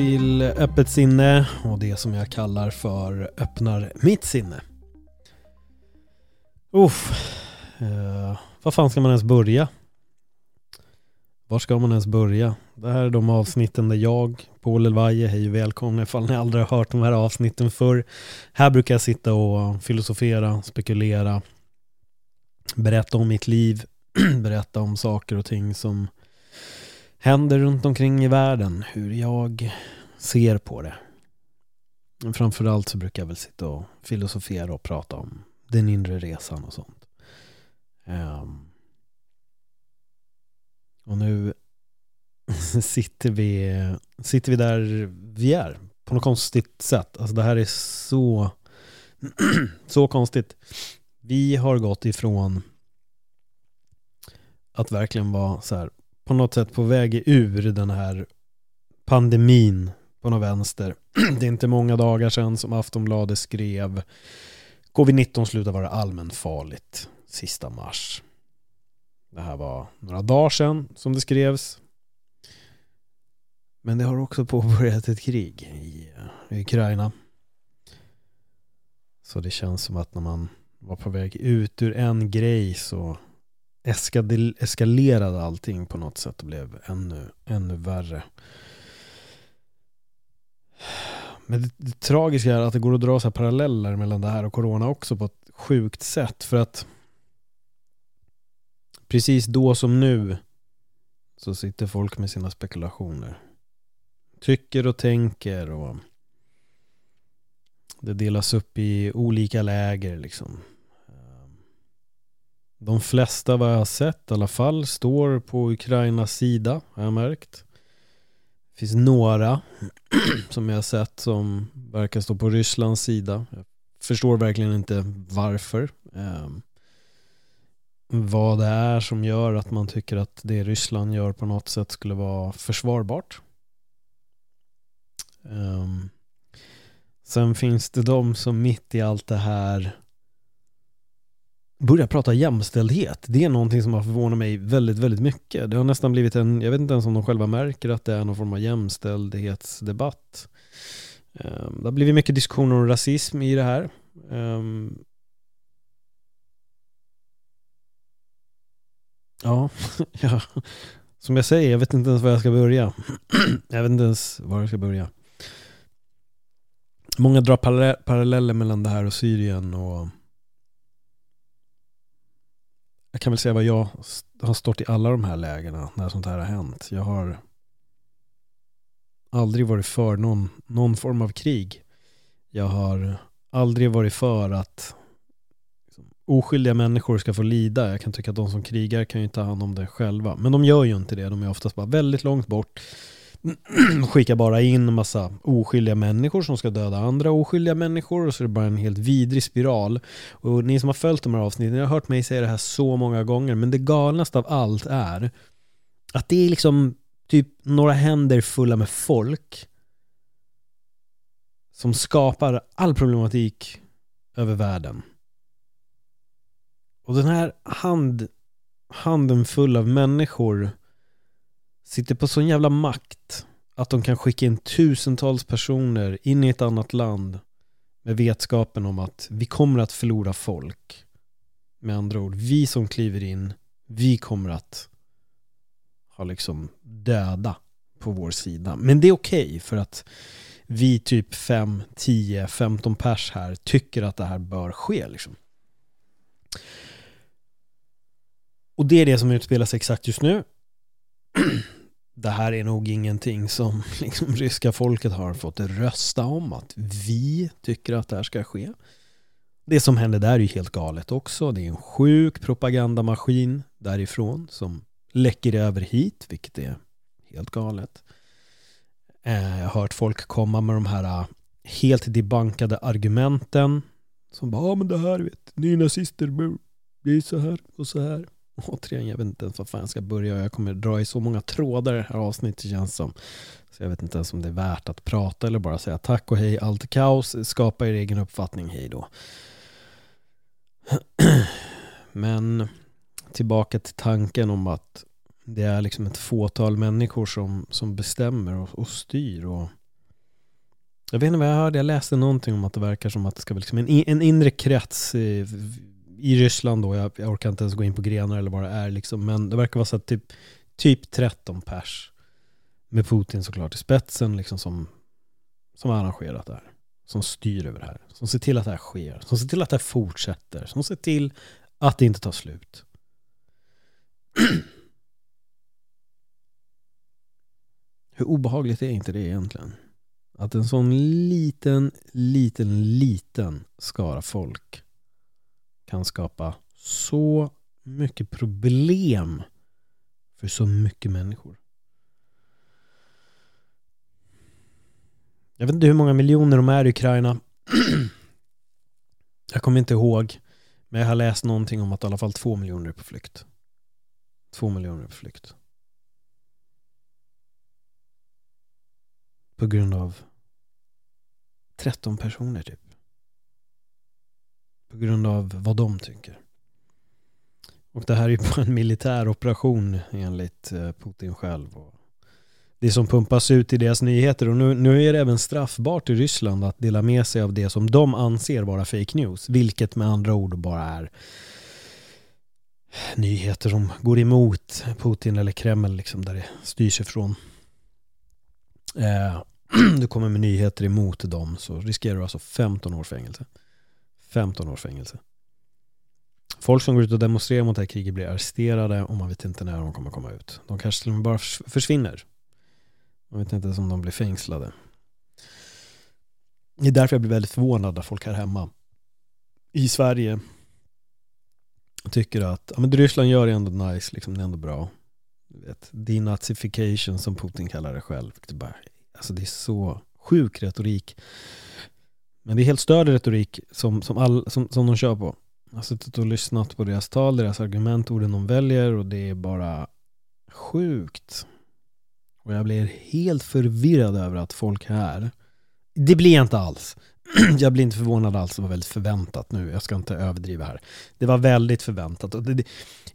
till Öppet sinne och det som jag kallar för Öppnar mitt sinne. Uff, eh, vad fan ska man ens börja? Var ska man ens börja? Det här är de avsnitten där jag, Paul Elvaje, hej och välkomna ifall ni aldrig har hört de här avsnitten förr. Här brukar jag sitta och filosofera, spekulera, berätta om mitt liv, berätta om saker och ting som händer runt omkring i världen, hur jag ser på det. Men framförallt så brukar jag väl sitta och filosofera och prata om den inre resan och sånt. Um, och nu sitter vi, sitter vi där vi är på något konstigt sätt. Alltså det här är så, så konstigt. Vi har gått ifrån att verkligen vara så här på något sätt på väg ur den här pandemin på något vänster. Det är inte många dagar sedan som Aftonbladet skrev Covid-19 slutar vara allmänfarligt sista mars. Det här var några dagar sedan som det skrevs. Men det har också påbörjat ett krig i, Ukraina. Så det känns som att när man var på väg ut ur en grej så eskalerade allting på något sätt och blev ännu, ännu värre. Men det, det tragiska är att det går att dra så paralleller mellan det här och corona också på ett sjukt sätt. För att precis då som nu så sitter folk med sina spekulationer. Tycker och tänker och det delas upp i olika läger liksom. De flesta vad jag har sett i alla fall står på Ukrainas sida har jag märkt. Det finns några som jag har sett som verkar stå på Rysslands sida. Jag förstår verkligen inte varför. Eh, vad det är som gör att man tycker att det Ryssland gör på något sätt skulle vara försvarbart. Eh, sen finns det de som mitt i allt det här börja prata jämställdhet. Det är någonting som har förvånat mig väldigt, väldigt mycket. Det har nästan blivit en, jag vet inte ens om de själva märker att det är någon form av jämställdhetsdebatt. Ehm, det har blivit mycket diskussioner om rasism i det här. Ehm. Ja, ja, som jag säger, jag vet inte ens var jag ska börja. jag vet inte ens var jag ska börja. Många drar paralleller mellan det här och Syrien och jag kan väl säga vad jag har stått i alla de här lägena när sånt här har hänt. Jag har aldrig varit för någon, någon form av krig. Jag har aldrig varit för att liksom, oskyldiga människor ska få lida. Jag kan tycka att de som krigar kan ju ta hand om det själva. Men de gör ju inte det. De är oftast bara väldigt långt bort skickar bara in massa oskyldiga människor som ska döda andra oskyldiga människor och så är det bara en helt vidrig spiral. Och ni som har följt de här avsnitten, ni har hört mig säga det här så många gånger, men det galnaste av allt är att det är liksom typ några händer fulla med folk som skapar all problematik över världen. Och den här hand, handen full av människor sitter på sån jävla makt att de kan skicka in tusentals personer in i ett annat land med vetskapen om att vi kommer att förlora folk. Med andra ord, vi som kliver in, vi kommer att ha liksom döda på vår sida. Men det är okej okay för att vi typ 5, 10, 15 pers här tycker att det här bör ske liksom. Och det är det som utspelar sig exakt just nu. det här är nog ingenting som liksom ryska folket har fått rösta om att vi tycker att det här ska ske. Det som händer där är ju helt galet också. Det är en sjuk propagandamaskin därifrån som läcker över hit, vilket är helt galet. Eh, jag har hört folk komma med de här eh, helt debankade argumenten som bara, ja men det här vet, ni nazister, det är så här och så här. Återigen, jag vet inte ens var fan jag ska börja jag kommer dra i så många trådar i det här avsnittet känns som. Så jag vet inte ens om det är värt att prata eller bara säga tack och hej, allt är kaos, skapa er egen uppfattning, hej då. Men tillbaka till tanken om att det är liksom ett fåtal människor som, som bestämmer och, och styr. Och jag vet inte vad jag hörde, jag läste någonting om att det verkar som att det ska vara liksom en, en inre krets i, Ryssland då, jag, jag, orkar inte ens gå in på grenar eller vad det är liksom, men det verkar vara så att typ, typ 13 pers med Putin såklart i spetsen liksom som, som har arrangerat det här. Som styr över det här. Som ser till att det här sker. Som ser till att det här fortsätter. Som ser till att det inte tar slut. Hur obehagligt är inte det egentligen? Att en sån liten, liten, liten skara folk kan skapa så mycket problem för så mycket människor. Jag vet inte hur många miljoner de är i Ukraina. jag kommer inte ihåg. Men jag har läst någonting om att i alla fall två miljoner är på flykt. Två miljoner är på flykt. På grund av 13 personer typ. På grund av vad de tycker. Och det här är ju på en militär operation enligt eh, Putin själv. Och det som pumpas ut i deras nyheter och nu, nu är det även straffbart i Ryssland att dela med sig av det som de anser vara fake news. Vilket med andra ord bara är nyheter som går emot Putin eller Kreml liksom där det styrs ifrån. Eh, du kommer med nyheter emot dem så riskerar du alltså 15 år fängelse. 15 års fängelse. Folk som går ut och demonstrerar mot det här kriget blir arresterade och man vet inte när de kommer komma ut. De kanske till och med bara försvinner. Man vet inte ens om de blir fängslade. Det är därför jag blir väldigt förvånad när folk här hemma i Sverige tycker att ja, men det Ryssland gör är ändå nice, liksom, det är ändå bra. Du vet, denazification som Putin kallar det själv. Det, bara, alltså det är så sjuk retorik. Men det är helt störd retorik som, som, all, som, som de kör på. Alltså, jag har suttit och lyssnat på deras tal, deras argument, orden de väljer och det är bara sjukt. Och jag blir helt förvirrad över att folk här, det blir jag inte alls. jag blir inte förvånad alls, det var väldigt förväntat nu, jag ska inte överdriva här. Det var väldigt förväntat. Och det, det,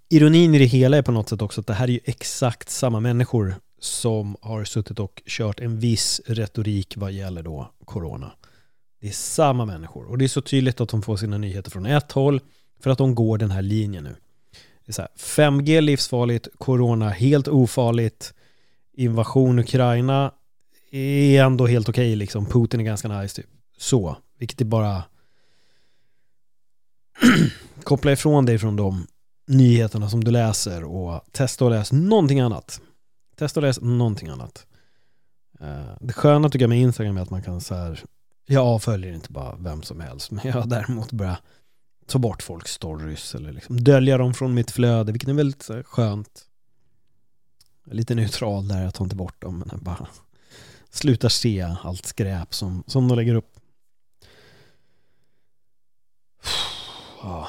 ironin i det hela är på något sätt också att det här är ju exakt samma människor som har suttit och kört en viss retorik vad gäller då corona. Det är samma människor och det är så tydligt att de får sina nyheter från ett håll för att de går den här linjen nu. Det är så här, 5G livsfarligt, corona helt ofarligt, invasion Ukraina är ändå helt okej okay, liksom. Putin är ganska nice typ. Så, vilket är bara koppla ifrån dig från de nyheterna som du läser och testa att läsa någonting annat. Testa att läsa någonting annat. Eh, det sköna tycker jag med Instagram är att man kan så här, jag avföljer inte bara vem som helst, men jag har däremot börjat ta bort folks stories eller liksom dölja dem från mitt flöde, vilket är väldigt här, skönt. Lite neutral där, jag tar inte bort dem, men jag bara slutar se allt skräp som, som de lägger upp. Ja,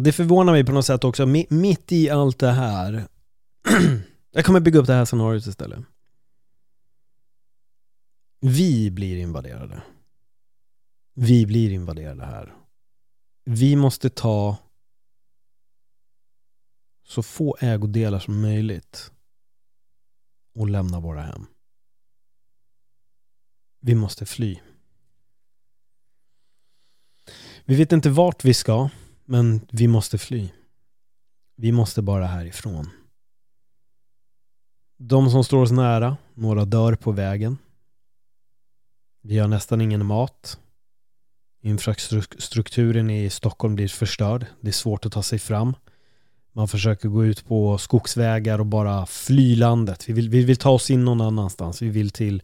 det förvånar mig på något sätt också, mitt i allt det här Jag kommer bygga upp det här scenariot istället Vi blir invaderade Vi blir invaderade här Vi måste ta så få ägodelar som möjligt och lämna våra hem. Vi måste fly. Vi vet inte vart vi ska, men vi måste fly. Vi måste bara härifrån. De som står oss nära, några dör på vägen. Vi har nästan ingen mat. Infrastrukturen i Stockholm blir förstörd. Det är svårt att ta sig fram. Man försöker gå ut på skogsvägar och bara fly landet. Vi vill, vi vill ta oss in någon annanstans. Vi vill till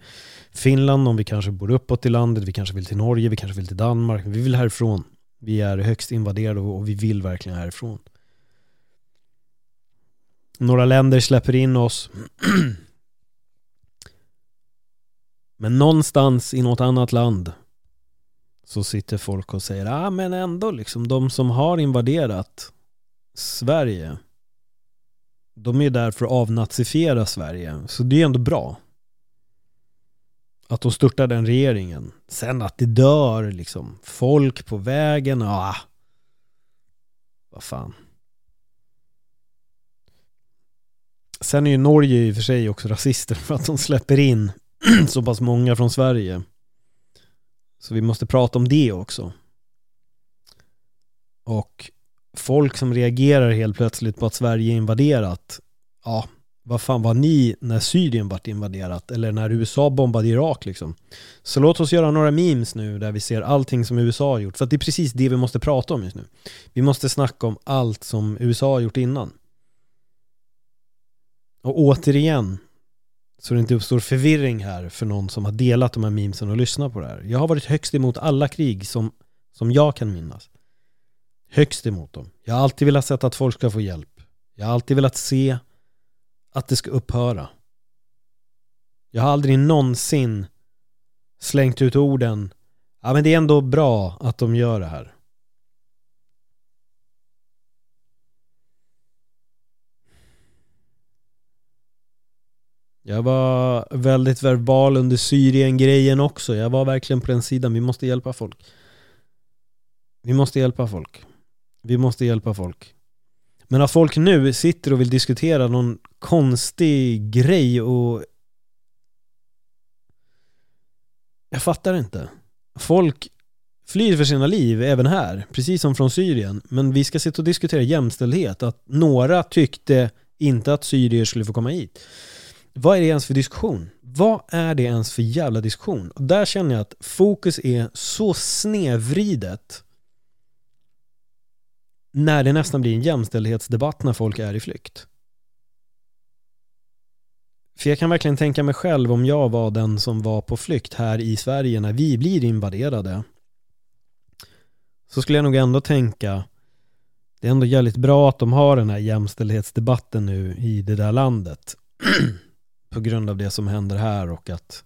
Finland om vi kanske bor uppåt i landet. Vi kanske vill till Norge, vi kanske vill till Danmark. Vi vill härifrån. Vi är högst invaderade och vi vill verkligen härifrån. Några länder släpper in oss. Men någonstans i något annat land så sitter folk och säger ah, men ändå liksom de som har invaderat Sverige de är där för att avnazifiera Sverige. Så det är ändå bra. Att de störtar den regeringen. Sen att det dör liksom folk på vägen ah. Vad fan. Sen är ju Norge i och för sig också rasister för att de släpper in så pass många från Sverige så vi måste prata om det också. Och folk som reagerar helt plötsligt på att Sverige är invaderat. Ja, vad fan var ni när Syrien vart invaderat? Eller när USA bombade Irak liksom? Så låt oss göra några memes nu där vi ser allting som USA har gjort. För att det är precis det vi måste prata om just nu. Vi måste snacka om allt som USA har gjort innan. Och återigen, så det inte uppstår förvirring här för någon som har delat de här memesen och lyssnat på det här. Jag har varit högst emot alla krig som, som jag kan minnas. Högst emot dem. Jag har alltid velat se att folk ska få hjälp. Jag har alltid velat se att det ska upphöra. Jag har aldrig någonsin slängt ut orden Ja men det är ändå bra att de gör det här. Jag var väldigt verbal under Syrien-grejen också. Jag var verkligen på den sidan. Vi måste hjälpa folk. Vi måste hjälpa folk. Vi måste hjälpa folk. Men att folk nu sitter och vill diskutera någon konstig grej och... Jag fattar inte. Folk flyr för sina liv även här, precis som från Syrien. Men vi ska sitta och diskutera jämställdhet. Att några tyckte inte att syrier skulle få komma hit. Vad är det ens för diskussion? Vad är det ens för jävla diskussion? Och där känner jag att fokus är så snedvridet när det nästan blir en jämställdhetsdebatt när folk är i flykt. För jag kan verkligen tänka mig själv om jag var den som var på flykt här i Sverige när vi blir invaderade. Så skulle jag nog ändå tänka det är ändå jävligt bra att de har den här jämställdhetsdebatten nu i det där landet. på grund av det som händer här och att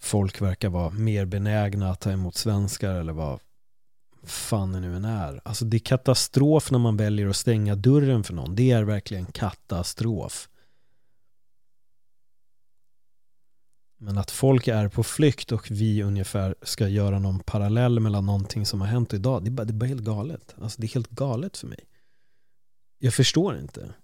folk verkar vara mer benägna att ta emot svenskar eller vad fan det nu än är. Alltså det är katastrof när man väljer att stänga dörren för någon. Det är verkligen katastrof. Men att folk är på flykt och vi ungefär ska göra någon parallell mellan någonting som har hänt idag, det är bara, det är bara helt galet. Alltså det är helt galet för mig. Jag förstår inte.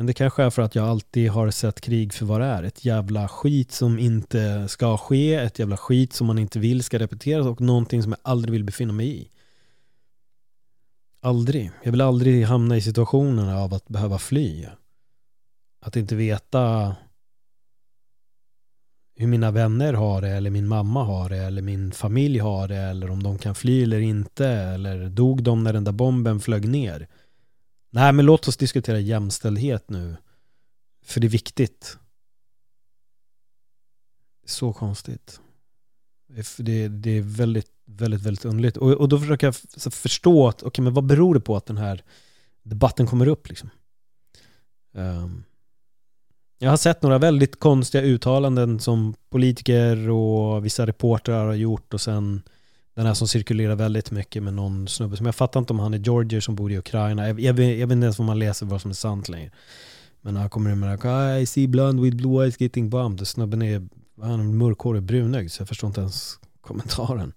Men det kanske är för att jag alltid har sett krig för vad det är. Ett jävla skit som inte ska ske, ett jävla skit som man inte vill ska repeteras och någonting som jag aldrig vill befinna mig i. Aldrig. Jag vill aldrig hamna i situationen av att behöva fly. Att inte veta hur mina vänner har det eller min mamma har det eller min familj har det eller om de kan fly eller inte eller dog de när den där bomben flög ner. Nej, men låt oss diskutera jämställdhet nu. För det är viktigt. Så konstigt. Det, det är väldigt, väldigt, väldigt underligt. Och, och då försöker jag förstå att, okej, okay, men vad beror det på att den här debatten kommer upp liksom? Um, jag har sett några väldigt konstiga uttalanden som politiker och vissa reportrar har gjort och sen den här som cirkulerar väldigt mycket med någon snubbe som jag fattar inte om han är Georgier som bor i Ukraina. Jag, jag, jag, vet inte ens vad man läser vad som är sant längre. Men han kommer in med I see blond with blue eyes getting bumped. Snubben är, han är mörkhårig brunögd så jag förstår inte ens kommentaren.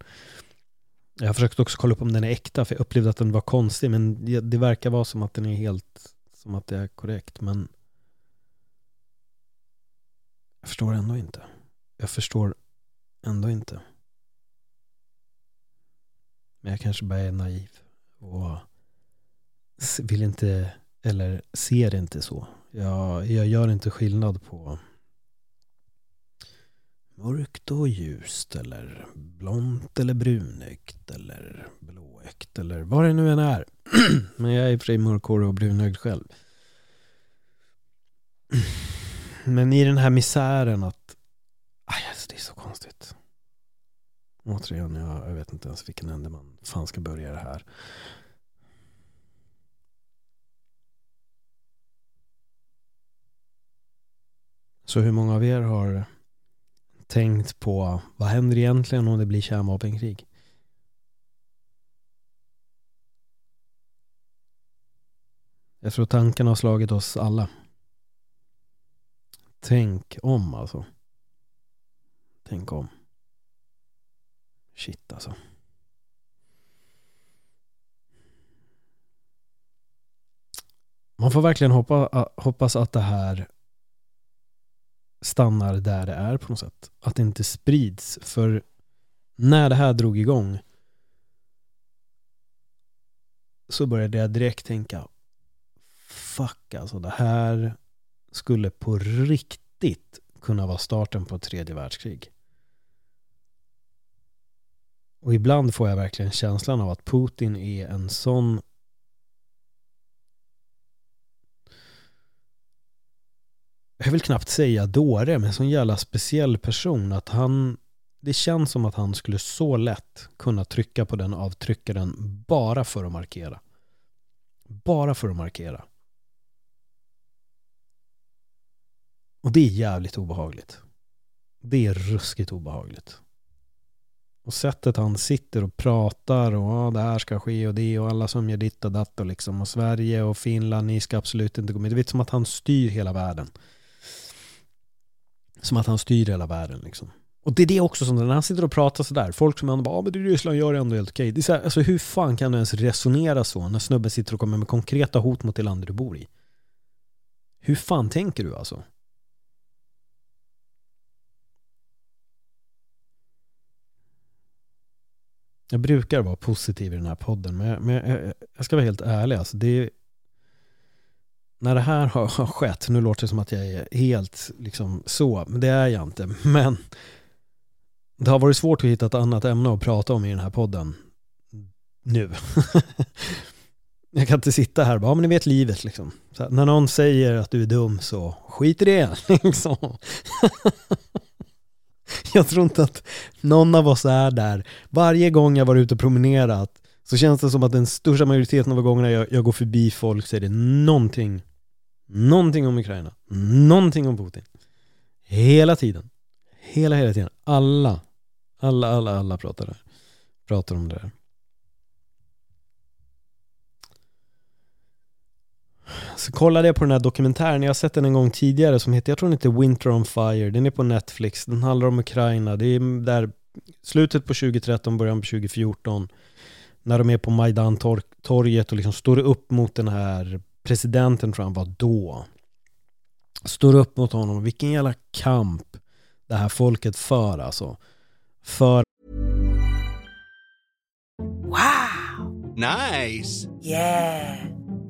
Jag har försökt också kolla upp om den är äkta för jag upplevde att den var konstig men det, det verkar vara som att den är helt, som att det är korrekt men jag förstår ändå inte. Jag förstår ändå inte. Men jag kanske bara är naiv och vill inte, eller ser inte så. Jag, jag gör inte skillnad på mörkt och ljust eller blont eller brunögt eller blåögt eller vad det nu än är. Men jag är i och för sig mörkhårig och brunögd själv. Men i den här misären att aj, alltså det är så konstigt. Återigen, jag, jag vet inte ens vilken ände man fan ska börja det här. Så hur många av er har tänkt på vad händer egentligen om det blir kärnvapenkrig? Jag tror tanken har slagit oss alla. Tänk om alltså. Tänk om. Shit alltså. Man får verkligen hoppa, hoppas att det här stannar där det är på något sätt. Att det inte sprids. För när det här drog igång så började jag direkt tänka fuck alltså det här skulle på riktigt kunna vara starten på ett tredje världskrig. Och ibland får jag verkligen känslan av att Putin är en sån jag vill knappt säga dåre, men en sån jävla speciell person att han det känns som att han skulle så lätt kunna trycka på den avtryckaren bara för att markera. Bara för att markera. Och det är jävligt obehagligt. Det är ruskigt obehagligt. Och sättet han sitter och pratar och ja, det här ska ske och det och alla som gör ditt och datt och liksom och Sverige och Finland, ni ska absolut inte gå med. Det är som att han styr hela världen. Som att han styr hela världen liksom. Och det är det också som när han sitter och pratar sådär, folk som ändå bara, ja men det Ryssland gör det ändå helt okej. Det är så här, alltså hur fan kan du ens resonera så när snubben sitter och kommer med konkreta hot mot det land du bor i? Hur fan tänker du alltså? Jag brukar vara positiv i den här podden, men, jag, men jag, jag ska vara helt ärlig. Alltså det, när det här har, har skett, nu låter det som att jag är helt liksom så, men det är jag inte. Men det har varit svårt att hitta ett annat ämne att prata om i den här podden nu. jag kan inte sitta här och bara, ja men ni vet livet liksom. Så när någon säger att du är dum så skit i det. Liksom. jag tror inte att någon av oss är där. Varje gång jag var ute och promenerat så känns det som att den största majoriteten av gångerna jag, jag går förbi folk så är det någonting, någonting om Ukraina, någonting om Putin. Hela tiden. Hela, hela tiden. Alla, alla, alla, alla pratar, pratar om det där. Så kollade jag på den här dokumentären, jag har sett den en gång tidigare som heter, jag tror den heter Winter on Fire, den är på Netflix, den handlar om Ukraina, det är där slutet på 2013, början på 2014 när de är på Majdan-torget och liksom står upp mot den här presidenten tror han var då. Står upp mot honom, vilken jävla kamp det här folket för alltså. För Wow! Nice! Yeah!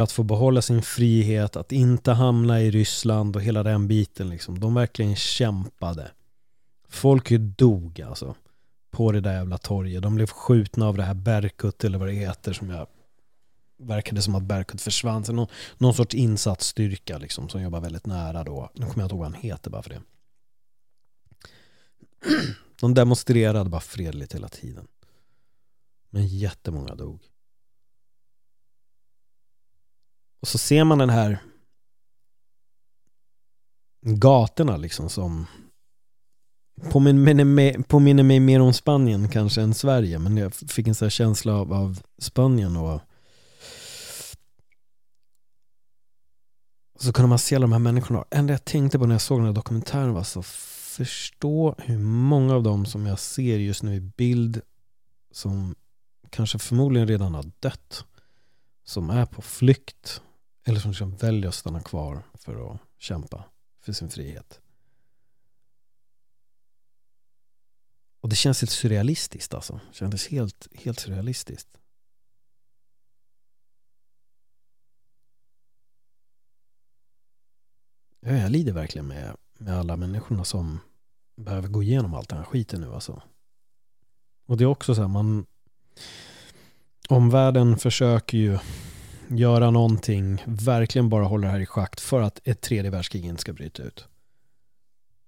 Att få behålla sin frihet, att inte hamna i Ryssland och hela den biten liksom. De verkligen kämpade. Folk dog alltså. På det där jävla torget. De blev skjutna av det här Berkut eller vad det heter som jag verkade som att Berkut försvann. Så någon, någon sorts insatsstyrka liksom som jobbar väldigt nära då. Nu kommer jag inte ihåg vad han heter bara för det. De demonstrerade bara fredligt hela tiden. Men jättemånga dog. Och så ser man den här gatorna liksom som påminner mig, påminner mig mer om Spanien kanske än Sverige men jag fick en sån här känsla av, av Spanien och så kunde man se alla de här människorna. Det enda jag tänkte på när jag såg den här dokumentären var så förstå hur många av dem som jag ser just nu i bild som kanske förmodligen redan har dött som är på flykt eller som liksom väljer att stanna kvar för att kämpa för sin frihet. Och det känns helt surrealistiskt alltså. Det kändes helt, helt surrealistiskt. Ja, jag lider verkligen med, med alla människorna som behöver gå igenom allt den här skiten nu alltså. Och det är också så här, man omvärlden försöker ju göra någonting, verkligen bara hålla det här i schakt för att ett tredje världskrig inte ska bryta ut.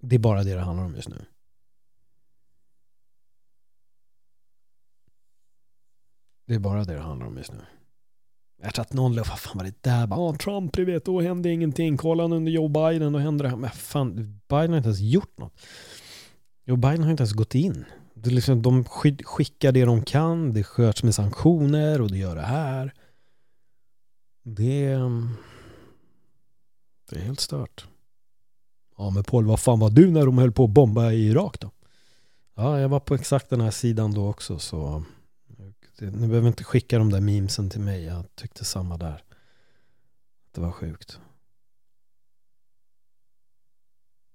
Det är bara det det handlar om just nu. Det är bara det det handlar om just nu. Jag tror att någon vad fan var det där? Bara, ah, Trump, du vet, då hände ingenting. Kolla under Joe Biden, då hände det här. Men fan, Biden har inte ens gjort något. Joe Biden har inte ens gått in. Det är liksom, de skickar det de kan, det sköts med sanktioner och det gör det här. Det är, det är helt stört. Ja men Paul, vad fan var du när de höll på att bomba i Irak då? Ja, jag var på exakt den här sidan då också så ni behöver inte skicka de där memesen till mig. Jag tyckte samma där. Det var sjukt.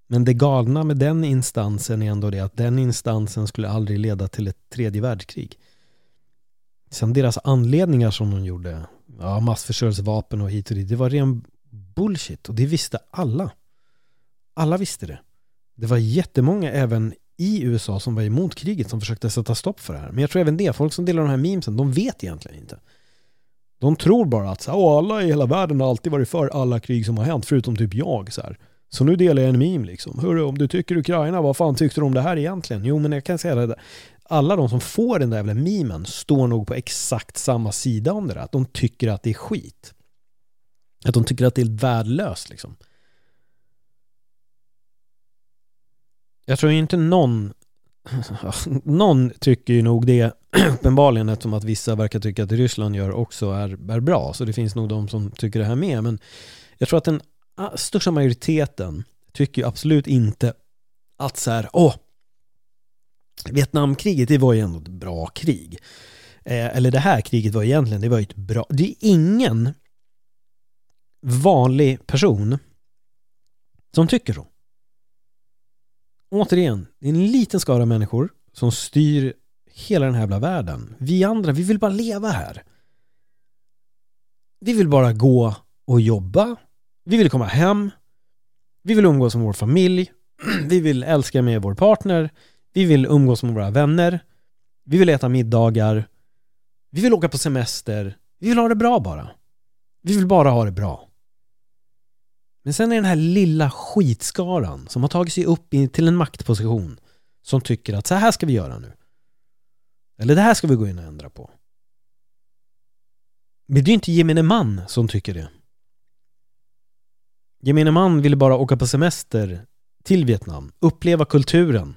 Men det galna med den instansen är ändå det att den instansen skulle aldrig leda till ett tredje världskrig. Sen deras anledningar som de gjorde, ja, massförstörelsevapen och hit och dit, det var ren bullshit och det visste alla. Alla visste det. Det var jättemånga även i USA som var emot kriget som försökte sätta stopp för det här. Men jag tror även det, folk som delar de här memesen, de vet egentligen inte. De tror bara att så, alla i hela världen har alltid varit för alla krig som har hänt, förutom typ jag. Så, här. så nu delar jag en meme liksom. Hörru, om du tycker Ukraina, vad fan tyckte du om det här egentligen? Jo, men jag kan säga det. Alla de som får den där jävla memen står nog på exakt samma sida om det där. Att de tycker att det är skit. Att de tycker att det är värdelöst liksom. Jag tror inte någon någon tycker ju nog det uppenbarligen eftersom att vissa verkar tycka att det Ryssland gör också är, är bra. Så det finns nog de som tycker det här med. Men jag tror att den största majoriteten tycker ju absolut inte att så här, åh, Vietnamkriget det var ju ändå ett bra krig. Eh, eller det här kriget var egentligen, det var ju ett bra, det är ingen vanlig person som tycker så återigen, det är en liten skara människor som styr hela den här jävla världen. Vi andra, vi vill bara leva här. Vi vill bara gå och jobba. Vi vill komma hem. Vi vill umgås med vår familj. Vi vill älska med vår partner. Vi vill umgås med våra vänner. Vi vill äta middagar. Vi vill åka på semester. Vi vill ha det bra bara. Vi vill bara ha det bra. Men sen är den här lilla skitskaran som har tagit sig upp till en maktposition som tycker att så här ska vi göra nu. Eller det här ska vi gå in och ändra på. Men det är ju inte gemene man som tycker det. Gemene man vill bara åka på semester till Vietnam, uppleva kulturen,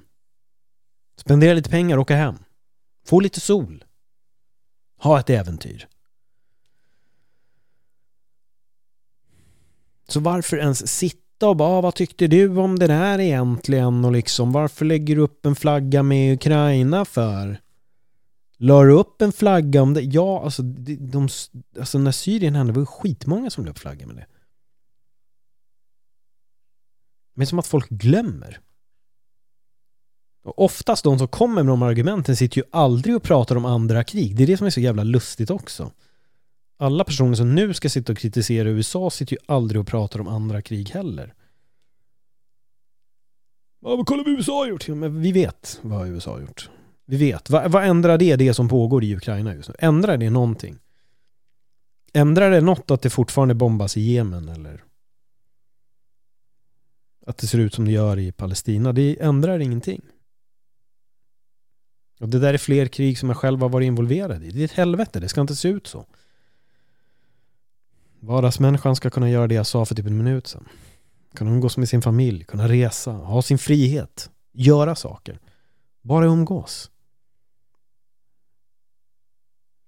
spendera lite pengar och åka hem, få lite sol, ha ett äventyr. Så varför ens sitta och bara, ah, vad tyckte du om det där egentligen? Och liksom, varför lägger du upp en flagga med Ukraina för? La du upp en flagga om det? Ja, alltså, de, de, alltså när Syrien hände var det skitmånga som la upp flagga med det. Men som att folk glömmer. Och oftast de som kommer med de argumenten sitter ju aldrig och pratar om andra krig. Det är det som är så jävla lustigt också alla personer som nu ska sitta och kritisera USA sitter ju aldrig och pratar om andra krig heller. Ja, men kolla vad USA har gjort. Ja, men vi vet vad USA har gjort. Vi vet. Vad, vad ändrar det, det som pågår i Ukraina just nu? Ändrar det någonting? Ändrar det något att det fortfarande bombas i Jemen eller? Att det ser ut som det gör i Palestina? Det ändrar ingenting. Och det där är fler krig som jag själv har varit involverad i. Det är ett helvete, det ska inte se ut så. Vardagsmänniskan ska kunna göra det jag sa för typ en minut sedan. Kunna umgås med sin familj, kunna resa, ha sin frihet, göra saker. Bara umgås.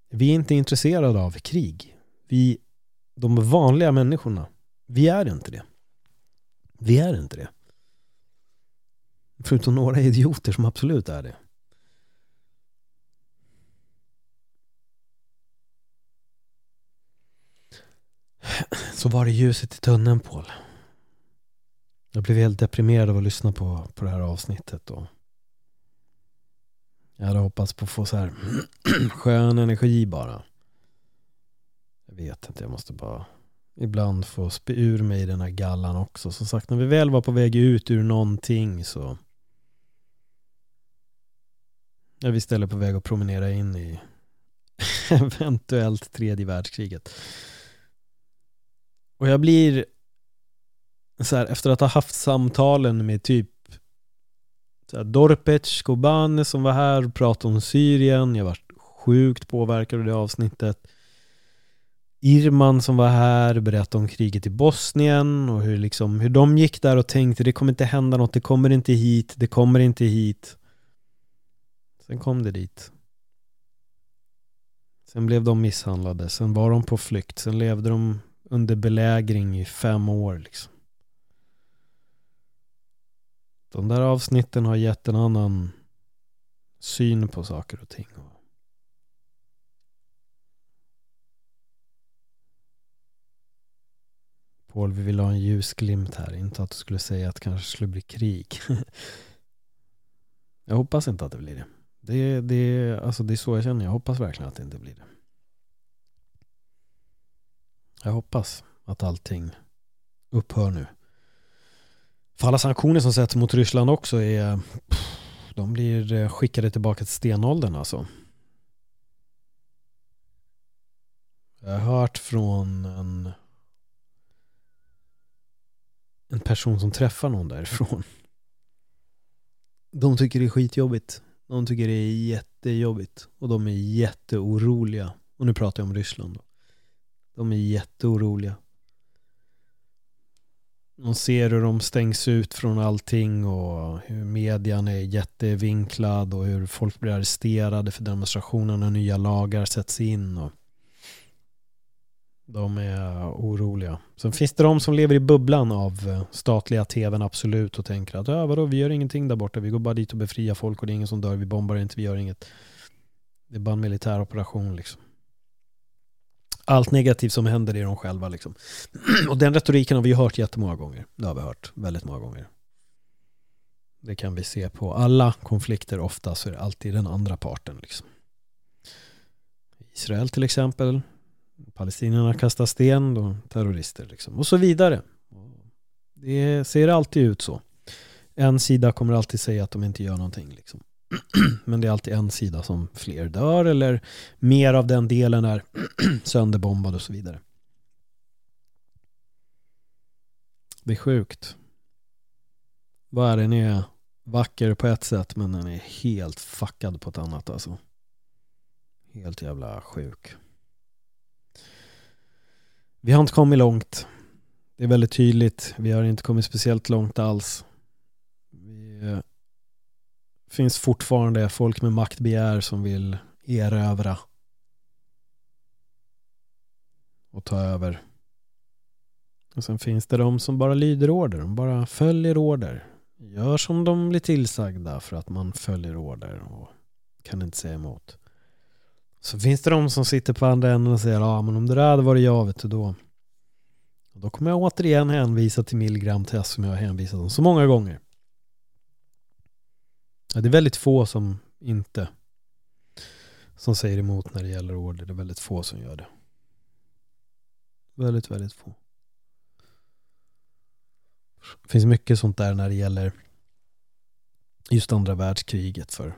Vi är inte intresserade av krig. Vi, de vanliga människorna, vi är inte det. Vi är inte det. Förutom några idioter som absolut är det. Så var det ljuset i tunneln, Paul. Jag blev helt deprimerad av att lyssna på, på det här avsnittet. Och jag hade hoppats på att få så här skön energi bara. Jag vet inte, jag måste bara ibland få spy ur mig den här gallan också. Som sagt, när vi väl var på väg ut ur någonting så är vi istället på väg att promenera in i eventuellt tredje världskriget. Och jag blir så här, efter att ha haft samtalen med typ Dorpec, Kobane som var här och pratade om Syrien. Jag var sjukt påverkad av det avsnittet. Irman som var här berättade om kriget i Bosnien och hur, liksom, hur de gick där och tänkte det kommer inte hända något, det kommer inte hit, det kommer inte hit. Sen kom det dit. Sen blev de misshandlade, sen var de på flykt, sen levde de under belägring i fem år liksom. De där avsnitten har gett en annan syn på saker och ting. Paul, vi vill ha en ljusglimt här. Inte att du skulle säga att det kanske skulle bli krig. jag hoppas inte att det blir det. Det, det, alltså det är så jag känner. Jag hoppas verkligen att det inte blir det. Jag hoppas att allting upphör nu. För alla sanktioner som sätts mot Ryssland också är de blir eh, skickade tillbaka till stenåldern alltså. Jag har hört från en en person som träffar någon därifrån. De tycker det är skitjobbigt. De tycker det är jättejobbigt. Och de är jätteoroliga. Och nu pratar jag om Ryssland. Då. De är jätteoroliga. De ser hur de stängs ut från allting och hur median är jättevinklad och hur folk blir arresterade för demonstrationer och nya lagar sätts in. Och de är oroliga. Sen finns det de som lever i bubblan av eh, statliga tvn absolut och tänker att äh, vadå, vi gör ingenting där borta. Vi går bara dit och befriar folk och det är ingen som dör. Vi bombar inte, vi gör inget. Det är bara en militär operation liksom allt negativt som händer är de själva. Liksom. Och den retoriken har vi hört jättemånga gånger. Det har vi hört väldigt många gånger. Det kan vi se på alla konflikter ofta så är det alltid den andra parten. Liksom. Israel till exempel. Palestinierna kastar sten, då terrorister liksom. Och så vidare. Det ser alltid ut så. En sida kommer alltid säga att de inte gör någonting. Liksom. Men det är alltid en sida som fler dör eller mer av den delen är sönderbombad och så vidare. Det är sjukt. Världen är vacker på ett sätt men den är helt fuckad på ett annat alltså. Helt jävla sjuk. Vi har inte kommit långt. Det är väldigt tydligt. Vi har inte kommit speciellt långt alls. Vi finns fortfarande folk med maktbegär som vill erövra och ta över. Och sen finns det de som bara lyder order, de bara följer order. Gör som de blir tillsagda för att man följer order och kan inte säga emot. Så finns det de som sitter på andra änden och säger ja men om det där hade varit jag vet du då. då kommer jag återigen hänvisa till milligramtest som jag har hänvisat om så många gånger. Ja, det är väldigt få som inte som säger emot när det gäller order. Det är väldigt få som gör det. Väldigt, väldigt få. Det finns mycket sånt där när det gäller just andra världskriget för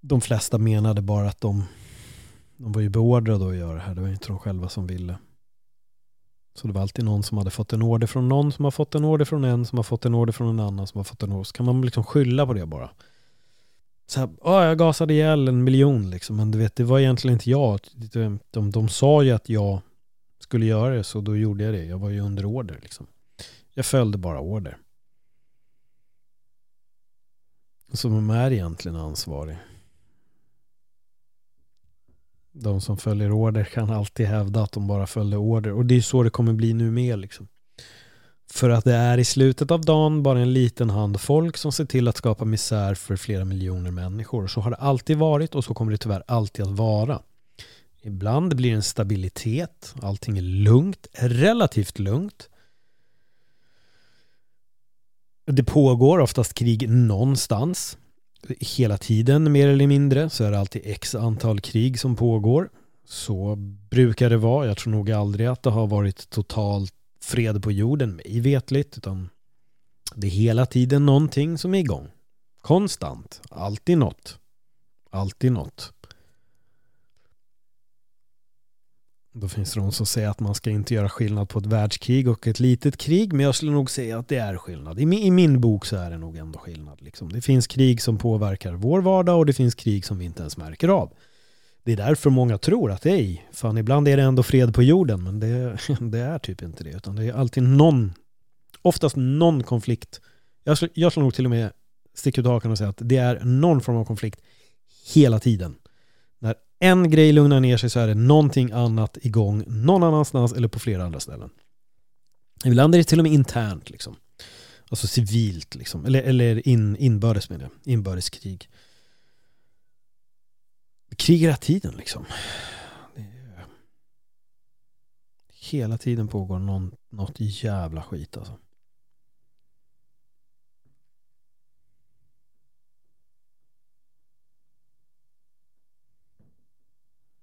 de flesta menade bara att de, de var ju beordrade att göra det här. Det var inte de själva som ville. Så det var alltid någon som hade fått en order från någon som har fått en order från en som har fått en order från en annan som har fått en order. Så kan man liksom skylla på det bara. så här, "Ja, jag gasade ihjäl en miljon liksom. Men du vet, det var egentligen inte jag. De, de, de sa ju att jag skulle göra det, så då gjorde jag det. Jag var ju under order liksom. Jag följde bara order. Så vem är egentligen ansvarig? De som följer order kan alltid hävda att de bara följde order. Och det är så det kommer bli nu med liksom. För att det är i slutet av dagen bara en liten hand folk som ser till att skapa misär för flera miljoner människor. Så har det alltid varit och så kommer det tyvärr alltid att vara. Ibland blir det en stabilitet, allting är lugnt, relativt lugnt. Det pågår oftast krig någonstans. Hela tiden mer eller mindre så är det alltid x antal krig som pågår. Så brukar det vara. Jag tror nog aldrig att det har varit total fred på jorden, mig vetligt, utan det är hela tiden någonting som är igång. Konstant. Alltid något. Alltid något. Då finns det de som säger att man ska inte göra skillnad på ett världskrig och ett litet krig, men jag skulle nog säga att det är skillnad. I min, i min bok så är det nog ändå skillnad. Liksom. Det finns krig som påverkar vår vardag och det finns krig som vi inte ens märker av. Det är därför många tror att ej, fan ibland är det ändå fred på jorden, men det, det är typ inte det. Utan det är alltid någon, oftast någon konflikt. Jag, skulle- jag skulle nog till och med sticka ut hakan och säga att det är någon form av konflikt hela tiden. En grej lugnar ner sig så är det någonting annat igång någon annanstans eller på flera andra ställen. Ibland är det till och med internt liksom. Alltså civilt liksom. Eller, eller in, inbördes med det. Inbördeskrig. Krig hela tiden liksom. Hela tiden pågår någon, något jävla skit alltså.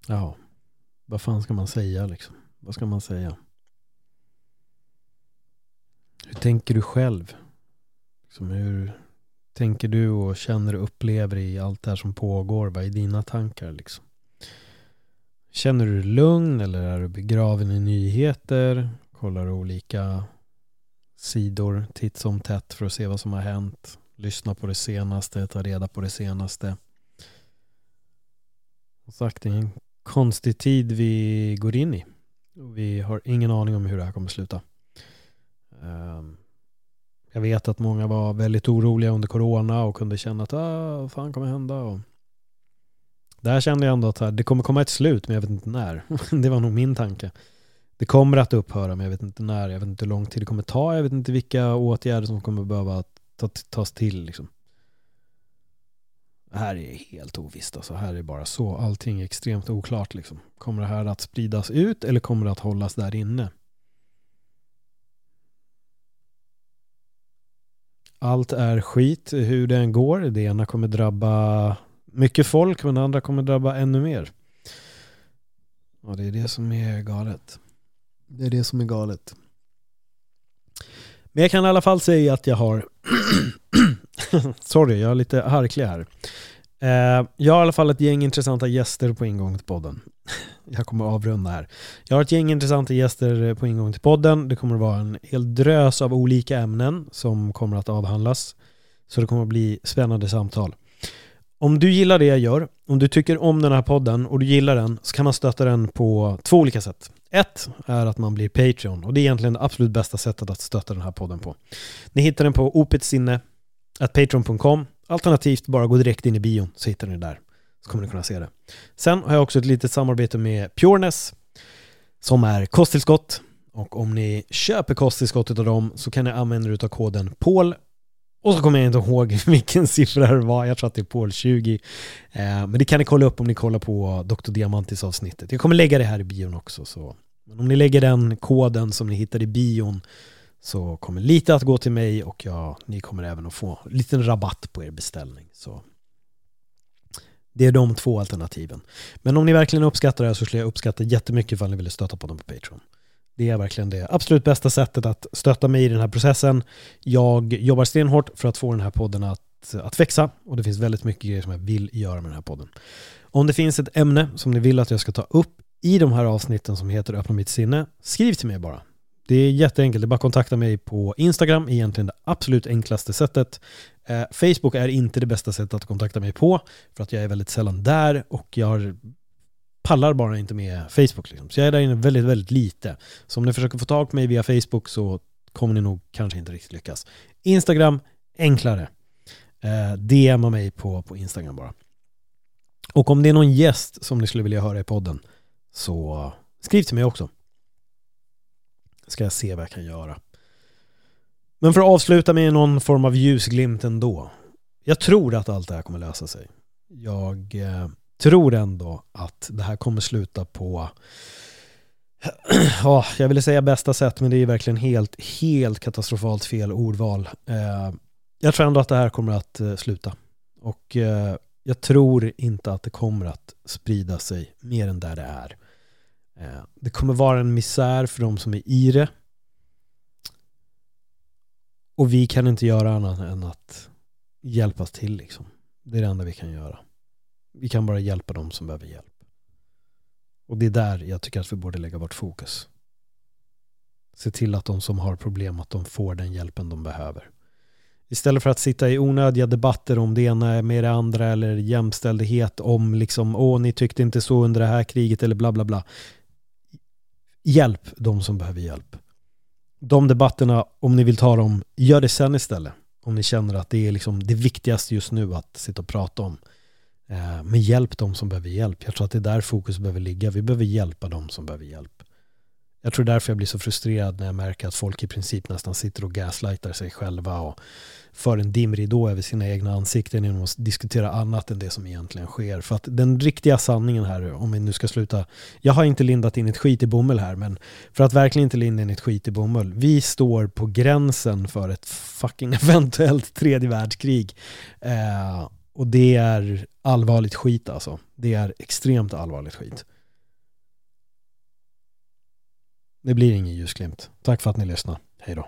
Ja, vad fan ska man säga liksom? Vad ska man säga? Hur tänker du själv? Liksom hur tänker du och känner och upplever i allt det här som pågår? Vad är dina tankar liksom? Känner du dig lugn eller är du begraven i nyheter? Kollar du olika sidor titt som tätt för att se vad som har hänt? Lyssna på det senaste, ta reda på det senaste. Och sagt, det är en konstig tid vi går in i. Och vi har ingen aning om hur det här kommer sluta. Ehm, jag vet att många var väldigt oroliga under corona och kunde känna att ah, vad fan kommer hända? Och där kände jag ändå att det kommer komma ett slut men jag vet inte när. det var nog min tanke. Det kommer att upphöra men jag vet inte när. Jag vet inte hur lång tid det kommer ta. Jag vet inte vilka åtgärder som kommer behöva tas till. Liksom. Här är helt ovisst. Alltså. Här är bara så. Allting är extremt oklart. Liksom. Kommer det här att spridas ut eller kommer det att hållas där inne? Allt är skit hur det än går. Det ena kommer drabba mycket folk men det andra kommer drabba ännu mer. Och det är det som är galet. Det är det som är galet. Men jag kan i alla fall säga att jag har Sorry, jag är lite harklig här. Eh, jag har i alla fall ett gäng intressanta gäster på ingång till podden. Jag kommer att avrunda här. Jag har ett gäng intressanta gäster på ingång till podden. Det kommer att vara en hel drös av olika ämnen som kommer att avhandlas. Så det kommer att bli spännande samtal. Om du gillar det jag gör, om du tycker om den här podden och du gillar den så kan man stötta den på två olika sätt. Ett är att man blir Patreon och det är egentligen det absolut bästa sättet att stötta den här podden på. Ni hittar den på patreon.com Alternativt bara gå direkt in i bion så hittar ni det där. Så kommer ni kunna se det. Sen har jag också ett litet samarbete med Pureness som är kosttillskott. Och om ni köper kosttillskottet av dem så kan ni använda er av koden PAUL och så kommer jag inte ihåg vilken siffra det var. Jag tror att det är Paul 20. Eh, men det kan ni kolla upp om ni kollar på Dr. Diamantis avsnittet. Jag kommer lägga det här i bion också. Så. Men om ni lägger den koden som ni hittar i bion så kommer lite att gå till mig och jag, ni kommer även att få en liten rabatt på er beställning. Så det är de två alternativen. Men om ni verkligen uppskattar det här så skulle jag uppskatta jättemycket ifall ni ville stötta på dem på Patreon. Det är verkligen det absolut bästa sättet att stötta mig i den här processen. Jag jobbar stenhårt för att få den här podden att, att växa och det finns väldigt mycket grejer som jag vill göra med den här podden. Om det finns ett ämne som ni vill att jag ska ta upp i de här avsnitten som heter Öppna mitt sinne, skriv till mig bara. Det är jätteenkelt, det är bara att kontakta mig på Instagram, egentligen det absolut enklaste sättet. Eh, Facebook är inte det bästa sättet att kontakta mig på, för att jag är väldigt sällan där och jag har, pallar bara inte med Facebook. Liksom. Så jag är där inne väldigt, väldigt lite. Så om ni försöker få tag på mig via Facebook så kommer ni nog kanske inte riktigt lyckas. Instagram, enklare. Eh, DMa mig på, på Instagram bara. Och om det är någon gäst som ni skulle vilja höra i podden så skriv till mig också. Ska jag se vad jag kan göra. Men för att avsluta med någon form av ljusglimt ändå. Jag tror att allt det här kommer lösa sig. Jag eh, tror ändå att det här kommer sluta på ja, jag ville säga bästa sätt men det är verkligen helt, helt katastrofalt fel ordval. Eh, jag tror ändå att det här kommer att eh, sluta. Och eh, jag tror inte att det kommer att sprida sig mer än där det är. Det kommer vara en misär för de som är i det. Och vi kan inte göra annat än att hjälpas till liksom. Det är det enda vi kan göra. Vi kan bara hjälpa de som behöver hjälp. Och det är där jag tycker att vi borde lägga vårt fokus. Se till att de som har problem, att de får den hjälpen de behöver. Istället för att sitta i onödiga debatter om det ena med det andra eller jämställdhet om liksom, åh, ni tyckte inte så under det här kriget eller bla bla bla. Hjälp de som behöver hjälp. De debatterna, om ni vill ta dem, gör det sen istället. Om ni känner att det är liksom det viktigaste just nu att sitta och prata om. Eh, men hjälp de som behöver hjälp. Jag tror att det är där fokus behöver ligga. Vi behöver hjälpa de som behöver hjälp. Jag tror därför jag blir så frustrerad när jag märker att folk i princip nästan sitter och gaslightar sig själva och för en dimridå över sina egna ansikten genom att diskutera annat än det som egentligen sker. För att den riktiga sanningen här, om vi nu ska sluta, jag har inte lindat in ett skit i bomull här, men för att verkligen inte linda in ett skit i bomull, vi står på gränsen för ett fucking eventuellt tredje världskrig. Eh, och det är allvarligt skit alltså. Det är extremt allvarligt skit. Det blir ingen ljusglimt. Tack för att ni lyssnade. Hej då.